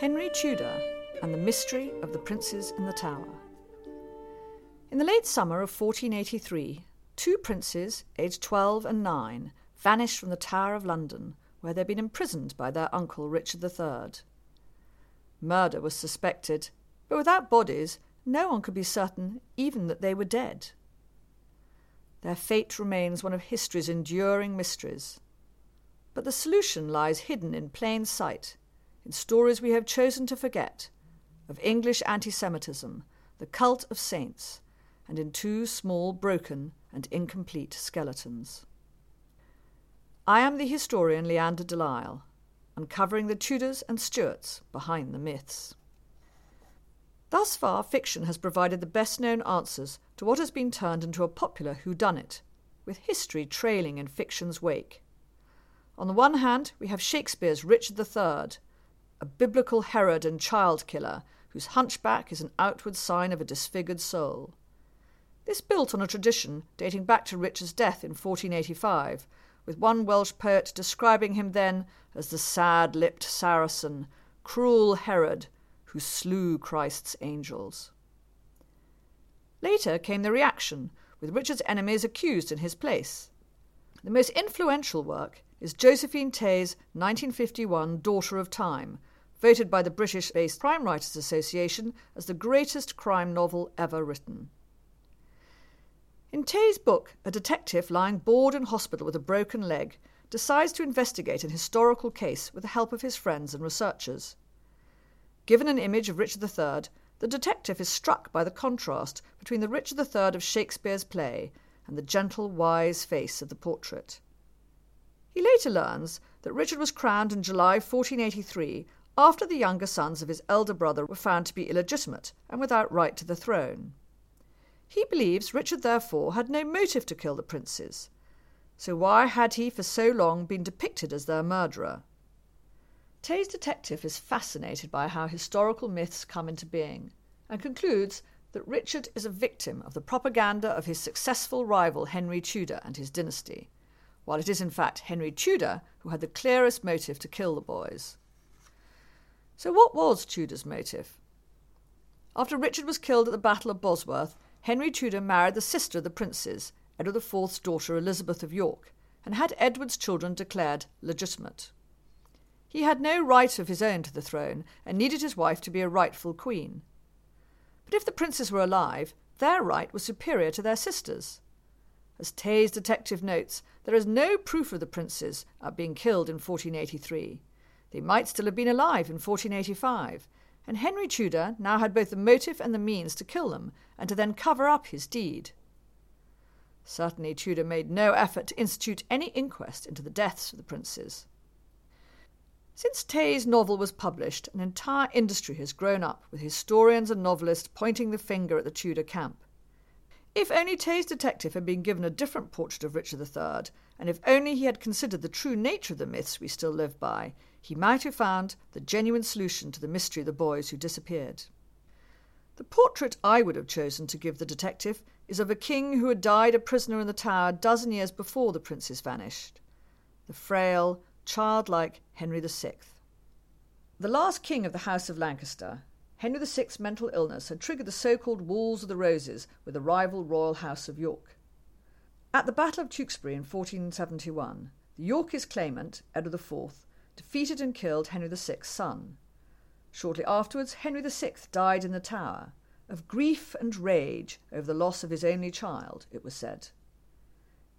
Henry Tudor and the Mystery of the Princes in the Tower. In the late summer of 1483, two princes, aged 12 and 9, vanished from the Tower of London, where they had been imprisoned by their uncle Richard III. Murder was suspected, but without bodies, no one could be certain even that they were dead. Their fate remains one of history's enduring mysteries. But the solution lies hidden in plain sight in stories we have chosen to forget of English anti Semitism, the cult of saints, and in two small, broken, and incomplete skeletons. I am the historian Leanda de Lisle, uncovering the Tudors and Stuarts behind the myths. Thus far, fiction has provided the best known answers to what has been turned into a popular whodunit, with history trailing in fiction's wake. On the one hand, we have Shakespeare's Richard III, a biblical Herod and child killer whose hunchback is an outward sign of a disfigured soul. This built on a tradition dating back to Richard's death in 1485, with one Welsh poet describing him then as the sad lipped Saracen, cruel Herod, who slew Christ's angels. Later came the reaction, with Richard's enemies accused in his place. The most influential work is Josephine Tey's 1951 Daughter of Time, voted by the British based Crime Writers Association as the greatest crime novel ever written. In Tey's book, a detective lying bored in hospital with a broken leg decides to investigate an historical case with the help of his friends and researchers. Given an image of Richard III, the detective is struck by the contrast between the Richard III of Shakespeare's play and the gentle, wise face of the portrait. He later learns that Richard was crowned in July 1483 after the younger sons of his elder brother were found to be illegitimate and without right to the throne. He believes Richard therefore had no motive to kill the princes. So why had he for so long been depicted as their murderer? Tey's detective is fascinated by how historical myths come into being and concludes that Richard is a victim of the propaganda of his successful rival Henry Tudor and his dynasty, while it is in fact Henry Tudor who had the clearest motive to kill the boys. So, what was Tudor's motive? After Richard was killed at the Battle of Bosworth, Henry Tudor married the sister of the princes, Edward IV's daughter Elizabeth of York, and had Edward's children declared legitimate. He had no right of his own to the throne and needed his wife to be a rightful queen. But if the princes were alive, their right was superior to their sisters'. As Tey's detective notes, there is no proof of the princes uh, being killed in 1483. They might still have been alive in 1485, and Henry Tudor now had both the motive and the means to kill them and to then cover up his deed. Certainly, Tudor made no effort to institute any inquest into the deaths of the princes. Since Tey's novel was published, an entire industry has grown up, with historians and novelists pointing the finger at the Tudor camp. If only Tey's detective had been given a different portrait of Richard III, and if only he had considered the true nature of the myths we still live by, he might have found the genuine solution to the mystery of the boys who disappeared. The portrait I would have chosen to give the detective is of a king who had died a prisoner in the Tower a dozen years before the princes vanished the frail, childlike Henry VI. The last king of the House of Lancaster, Henry VI's mental illness had triggered the so called Wars of the Roses with the rival royal House of York. At the Battle of Tewkesbury in 1471, the Yorkist claimant, Edward IV, defeated and killed Henry VI's son. Shortly afterwards, Henry VI died in the Tower, of grief and rage over the loss of his only child, it was said.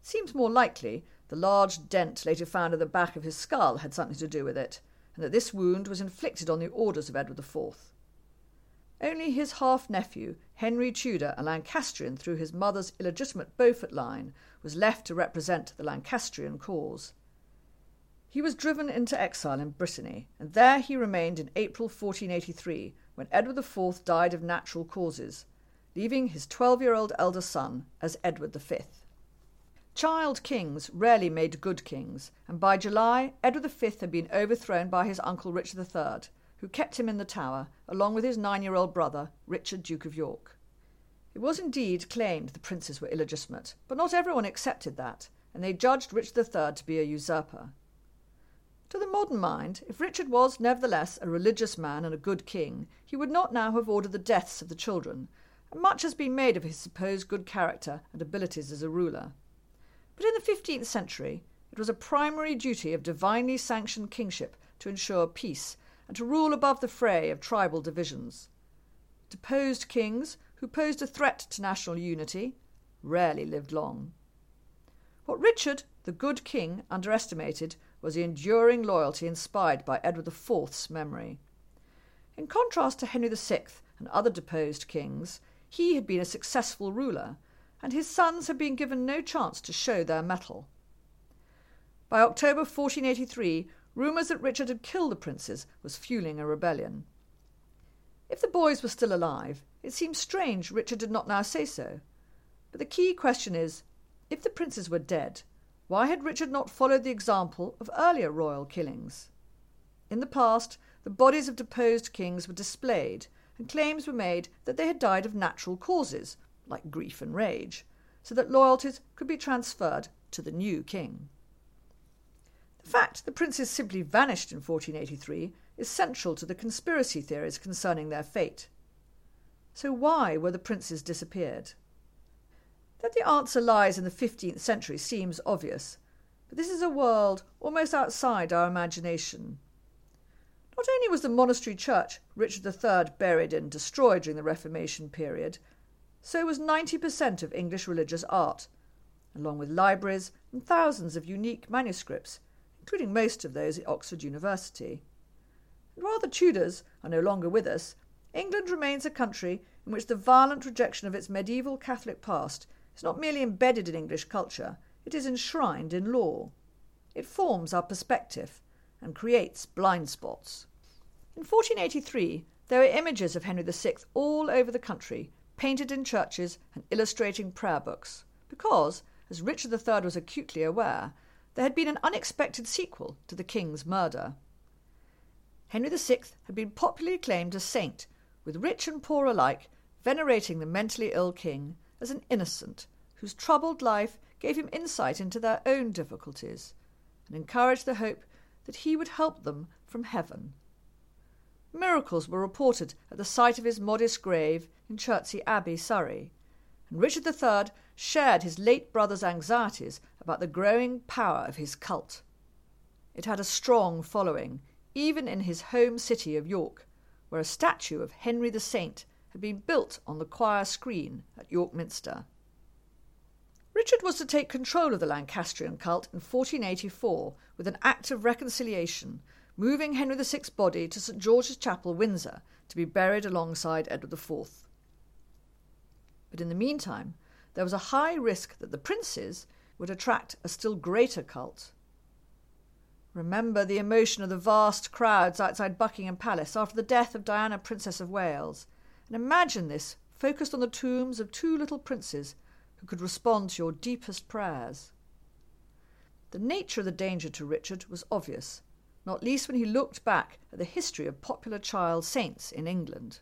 It seems more likely the large dent later found in the back of his skull had something to do with it, and that this wound was inflicted on the orders of Edward IV. Only his half nephew, Henry Tudor, a Lancastrian through his mother's illegitimate Beaufort line, was left to represent the Lancastrian cause. He was driven into exile in Brittany, and there he remained in April 1483 when Edward IV died of natural causes, leaving his 12 year old elder son as Edward V. Child kings rarely made good kings, and by July Edward V had been overthrown by his uncle Richard III, who kept him in the Tower, along with his nine year old brother, Richard, Duke of York. It was indeed claimed the princes were illegitimate, but not everyone accepted that, and they judged Richard III to be a usurper. To the modern mind, if Richard was nevertheless a religious man and a good king, he would not now have ordered the deaths of the children, and much has been made of his supposed good character and abilities as a ruler. But in the fifteenth century it was a primary duty of divinely sanctioned kingship to ensure peace and to rule above the fray of tribal divisions. Deposed kings, who posed a threat to national unity, rarely lived long. What Richard, the good king, underestimated was the enduring loyalty inspired by Edward IV's memory. In contrast to Henry VI and other deposed kings, he had been a successful ruler, and his sons had been given no chance to show their mettle. By October 1483, rumours that Richard had killed the princes was fueling a rebellion. If the boys were still alive, it seems strange Richard did not now say so. But the key question is if the princes were dead, why had Richard not followed the example of earlier royal killings? In the past, the bodies of deposed kings were displayed, and claims were made that they had died of natural causes, like grief and rage, so that loyalties could be transferred to the new king. The fact the princes simply vanished in 1483 is central to the conspiracy theories concerning their fate. So, why were the princes disappeared? That the answer lies in the 15th century seems obvious, but this is a world almost outside our imagination. Not only was the monastery church Richard III buried in destroyed during the Reformation period, so was 90% of English religious art, along with libraries and thousands of unique manuscripts, including most of those at Oxford University. And while the Tudors are no longer with us, England remains a country in which the violent rejection of its medieval Catholic past is not merely embedded in English culture, it is enshrined in law. It forms our perspective and creates blind spots. In 1483, there were images of Henry VI all over the country, painted in churches and illustrating prayer books, because, as Richard III was acutely aware, there had been an unexpected sequel to the king's murder. Henry VI had been popularly acclaimed a saint, with rich and poor alike venerating the mentally ill king as an innocent whose troubled life gave him insight into their own difficulties and encouraged the hope that he would help them from heaven. Miracles were reported at the site of his modest grave in Chertsey Abbey, Surrey, and Richard III shared his late brother's anxieties about the growing power of his cult. It had a strong following, even in his home city of York, where a statue of Henry the Saint had been built on the choir screen at York Minster. Richard was to take control of the Lancastrian cult in 1484 with an act of reconciliation, moving Henry VI's body to St George's Chapel, Windsor, to be buried alongside Edward IV. But in the meantime, there was a high risk that the princes would attract a still greater cult. Remember the emotion of the vast crowds outside Buckingham Palace after the death of Diana, Princess of Wales, and imagine this focused on the tombs of two little princes who could respond to your deepest prayers. The nature of the danger to Richard was obvious, not least when he looked back at the history of popular child saints in England.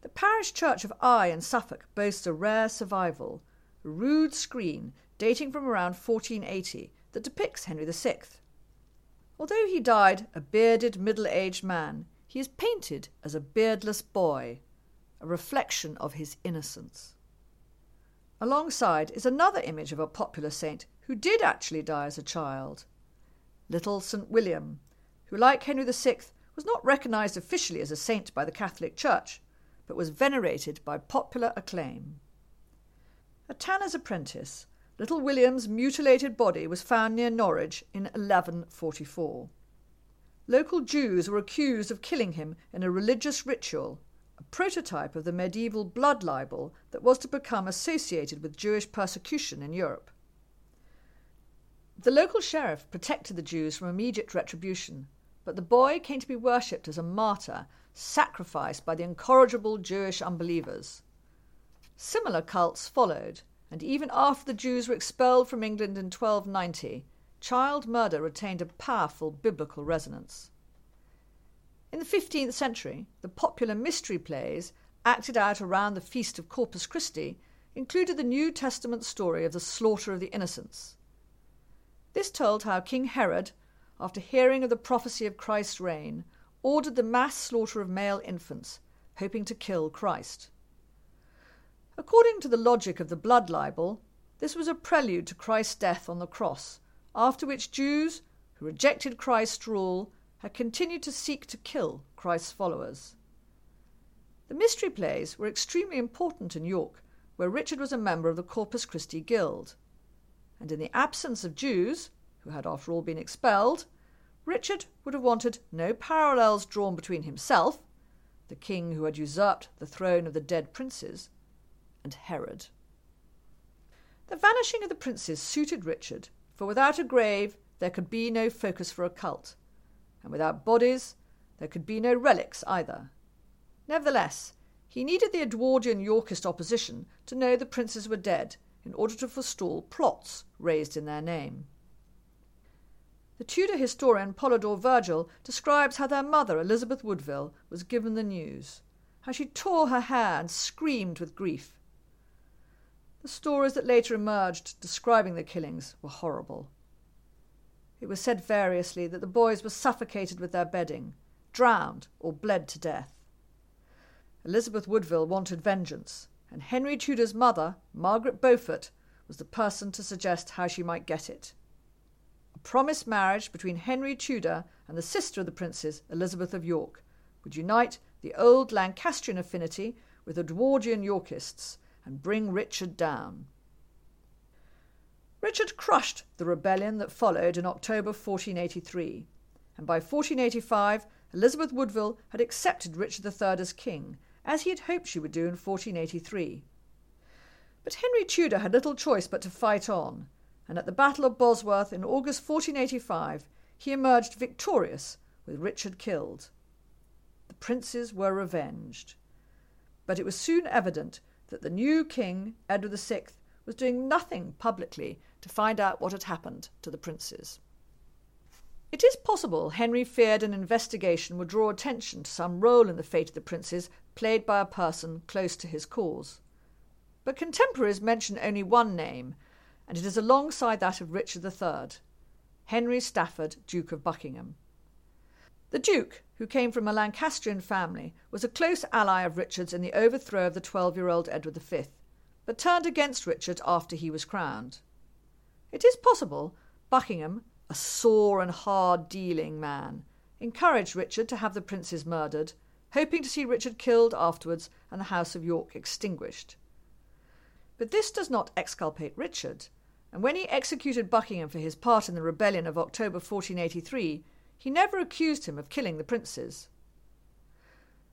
The parish church of Eye in Suffolk boasts a rare survival, a rood screen dating from around 1480 that depicts Henry VI. Although he died a bearded middle aged man, he is painted as a beardless boy, a reflection of his innocence. Alongside is another image of a popular saint who did actually die as a child little St. William, who, like Henry VI, was not recognised officially as a saint by the Catholic Church, but was venerated by popular acclaim. A tanner's apprentice, little William's mutilated body was found near Norwich in 1144. Local Jews were accused of killing him in a religious ritual a prototype of the medieval blood libel that was to become associated with Jewish persecution in Europe. The local sheriff protected the Jews from immediate retribution, but the boy came to be worshipped as a martyr, sacrificed by the incorrigible Jewish unbelievers. Similar cults followed, and even after the Jews were expelled from England in 1290, child murder retained a powerful biblical resonance. In the 15th century, the popular mystery plays, acted out around the feast of Corpus Christi, included the New Testament story of the slaughter of the innocents. This told how King Herod, after hearing of the prophecy of Christ's reign, ordered the mass slaughter of male infants, hoping to kill Christ. According to the logic of the blood libel, this was a prelude to Christ's death on the cross, after which Jews who rejected Christ's rule had continued to seek to kill Christ's followers. The mystery plays were extremely important in York, where Richard was a member of the Corpus Christi Guild. And in the absence of Jews, who had after all been expelled, Richard would have wanted no parallels drawn between himself, the king who had usurped the throne of the dead princes, and Herod. The vanishing of the princes suited Richard, for without a grave there could be no focus for a cult, and without bodies there could be no relics either. Nevertheless, he needed the Edwardian Yorkist opposition to know the princes were dead in order to forestall plots raised in their name. The Tudor historian Polydore Vergil describes how their mother, Elizabeth Woodville, was given the news, how she tore her hair and screamed with grief. The stories that later emerged describing the killings were horrible. It was said variously that the boys were suffocated with their bedding, drowned, or bled to death. Elizabeth Woodville wanted vengeance, and Henry Tudor's mother, Margaret Beaufort, was the person to suggest how she might get it. A promised marriage between Henry Tudor and the sister of the princes, Elizabeth of York, would unite the old Lancastrian affinity with the Edwardian Yorkists and bring Richard down. Richard crushed the rebellion that followed in October 1483, and by 1485 Elizabeth Woodville had accepted Richard III as king, as he had hoped she would do in 1483. But Henry Tudor had little choice but to fight on, and at the Battle of Bosworth in August 1485 he emerged victorious with Richard killed. The princes were revenged. But it was soon evident that the new king, Edward VI, was doing nothing publicly to find out what had happened to the princes. It is possible Henry feared an investigation would draw attention to some role in the fate of the princes played by a person close to his cause. But contemporaries mention only one name, and it is alongside that of Richard III, Henry Stafford, Duke of Buckingham. The Duke, who came from a Lancastrian family, was a close ally of Richard's in the overthrow of the twelve year old Edward V, but turned against Richard after he was crowned. It is possible Buckingham, a sore and hard dealing man, encouraged Richard to have the princes murdered, hoping to see Richard killed afterwards and the House of York extinguished. But this does not exculpate Richard, and when he executed Buckingham for his part in the rebellion of October 1483, he never accused him of killing the princes.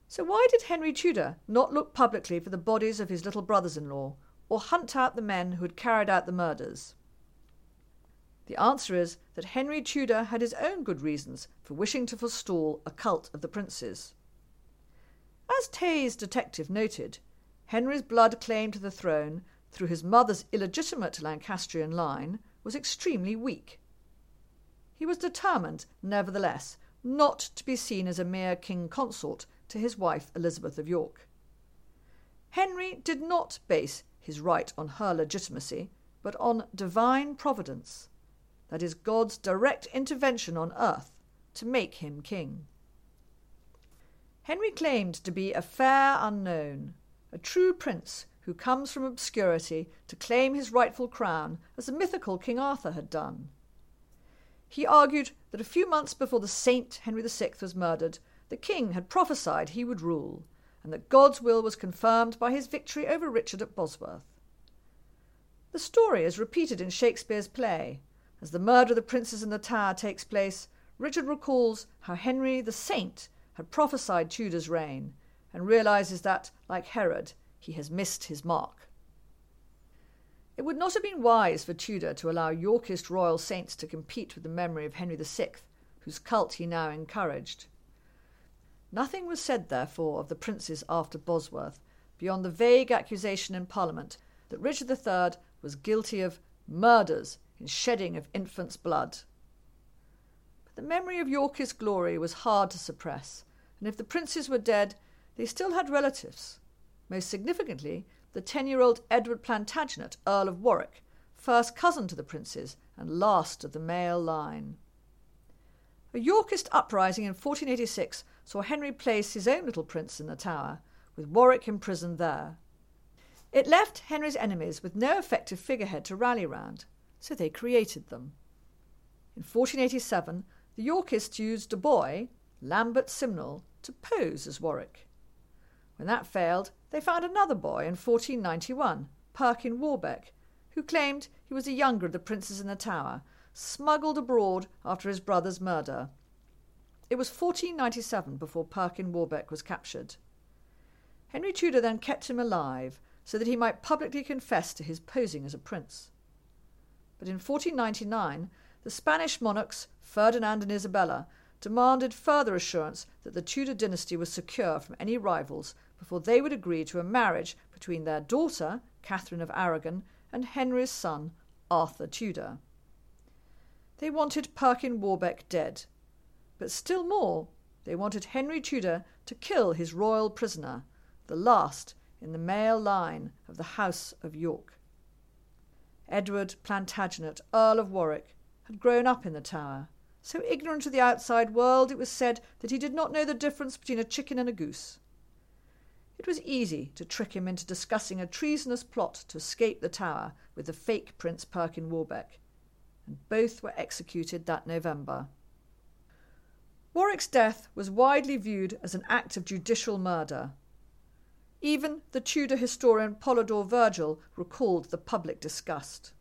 So why did Henry Tudor not look publicly for the bodies of his little brothers in law, or hunt out the men who had carried out the murders? The answer is that Henry Tudor had his own good reasons for wishing to forestall a cult of the princes. As Tey's detective noted, Henry's blood claim to the throne through his mother's illegitimate Lancastrian line was extremely weak. He was determined, nevertheless, not to be seen as a mere king consort to his wife Elizabeth of York. Henry did not base his right on her legitimacy, but on divine providence, that is, God's direct intervention on earth to make him king. Henry claimed to be a fair unknown, a true prince who comes from obscurity to claim his rightful crown as the mythical King Arthur had done. He argued that a few months before the saint Henry VI was murdered, the king had prophesied he would rule, and that God's will was confirmed by his victory over Richard at Bosworth. The story is repeated in Shakespeare's play. As the murder of the princes in the Tower takes place, Richard recalls how Henry the Saint had prophesied Tudor's reign and realizes that, like Herod, he has missed his mark. It would not have been wise for Tudor to allow Yorkist royal saints to compete with the memory of Henry VI, whose cult he now encouraged. Nothing was said, therefore, of the princes after Bosworth, beyond the vague accusation in Parliament that Richard III was guilty of murders in shedding of infants' blood. But the memory of Yorkist glory was hard to suppress, and if the princes were dead, they still had relatives. Most significantly, the ten year old Edward Plantagenet, Earl of Warwick, first cousin to the princes and last of the male line. A Yorkist uprising in 1486 saw Henry place his own little prince in the Tower, with Warwick imprisoned there. It left Henry's enemies with no effective figurehead to rally round, so they created them. In 1487, the Yorkists used a boy, Lambert Simnel, to pose as Warwick. When that failed, they found another boy in 1491, Perkin Warbeck, who claimed he was the younger of the princes in the Tower, smuggled abroad after his brother's murder. It was 1497 before Perkin Warbeck was captured. Henry Tudor then kept him alive so that he might publicly confess to his posing as a prince. But in 1499, the Spanish monarchs, Ferdinand and Isabella, demanded further assurance that the Tudor dynasty was secure from any rivals before they would agree to a marriage between their daughter, Catherine of Aragon, and Henry's son, Arthur Tudor. They wanted Perkin Warbeck dead, but still more, they wanted Henry Tudor to kill his royal prisoner, the last in the male line of the House of York. Edward Plantagenet, Earl of Warwick, had grown up in the Tower, so ignorant of the outside world it was said that he did not know the difference between a chicken and a goose. It was easy to trick him into discussing a treasonous plot to escape the Tower with the fake Prince Perkin Warbeck, and both were executed that November. Warwick's death was widely viewed as an act of judicial murder. Even the Tudor historian Polydore Vergil recalled the public disgust.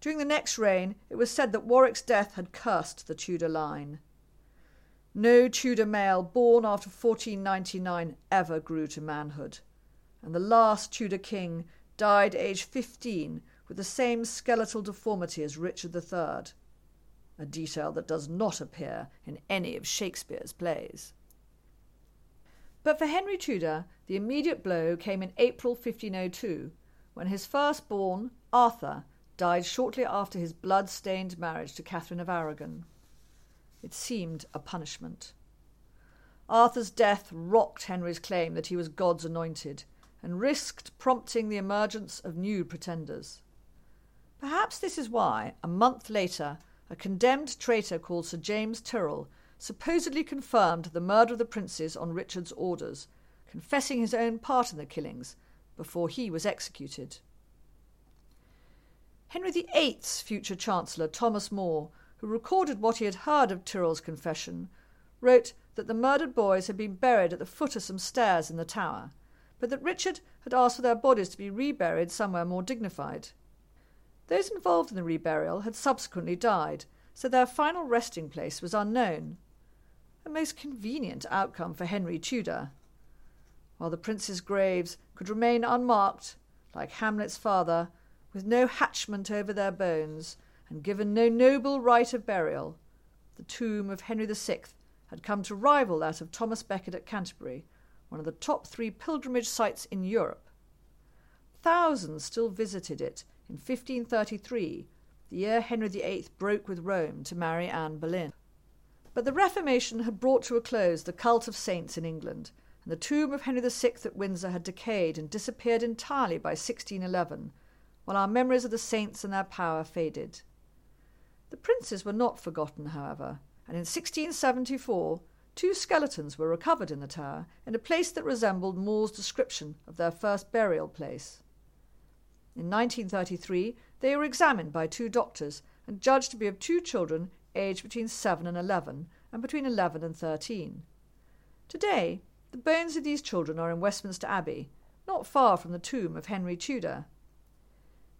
During the next reign, it was said that Warwick's death had cursed the Tudor line. No Tudor male born after 1499 ever grew to manhood, and the last Tudor king died aged 15 with the same skeletal deformity as Richard III, a detail that does not appear in any of Shakespeare's plays. But for Henry Tudor, the immediate blow came in April 1502, when his firstborn, Arthur, died shortly after his blood stained marriage to Catherine of Aragon. It seemed a punishment. Arthur's death rocked Henry's claim that he was God's anointed and risked prompting the emergence of new pretenders. Perhaps this is why, a month later, a condemned traitor called Sir James Tyrrell supposedly confirmed the murder of the princes on Richard's orders, confessing his own part in the killings before he was executed. Henry VIII's future Chancellor, Thomas More, who recorded what he had heard of Tyrrell's confession, wrote that the murdered boys had been buried at the foot of some stairs in the tower, but that Richard had asked for their bodies to be reburied somewhere more dignified. Those involved in the reburial had subsequently died, so their final resting place was unknown. A most convenient outcome for Henry Tudor. While the princes' graves could remain unmarked, like Hamlet's father, with no hatchment over their bones, and given no noble rite of burial, the tomb of Henry VI had come to rival that of Thomas Becket at Canterbury, one of the top three pilgrimage sites in Europe. Thousands still visited it in 1533, the year Henry VIII broke with Rome to marry Anne Boleyn. But the Reformation had brought to a close the cult of saints in England, and the tomb of Henry VI at Windsor had decayed and disappeared entirely by 1611, while our memories of the saints and their power faded. The princes were not forgotten, however, and in 1674 two skeletons were recovered in the tower in a place that resembled More's description of their first burial place. In 1933 they were examined by two doctors and judged to be of two children aged between 7 and 11 and between 11 and 13. Today, the bones of these children are in Westminster Abbey, not far from the tomb of Henry Tudor.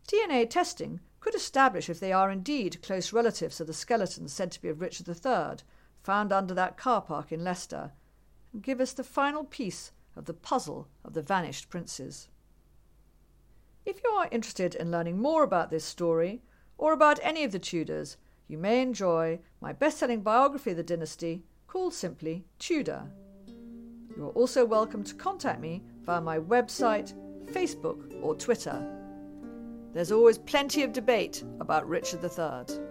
DNA testing could establish if they are indeed close relatives of the skeletons said to be of Richard III, found under that car park in Leicester, and give us the final piece of the puzzle of the vanished princes. If you are interested in learning more about this story, or about any of the Tudors, you may enjoy my best selling biography of the dynasty called simply Tudor. You are also welcome to contact me via my website, Facebook, or Twitter. There's always plenty of debate about Richard III.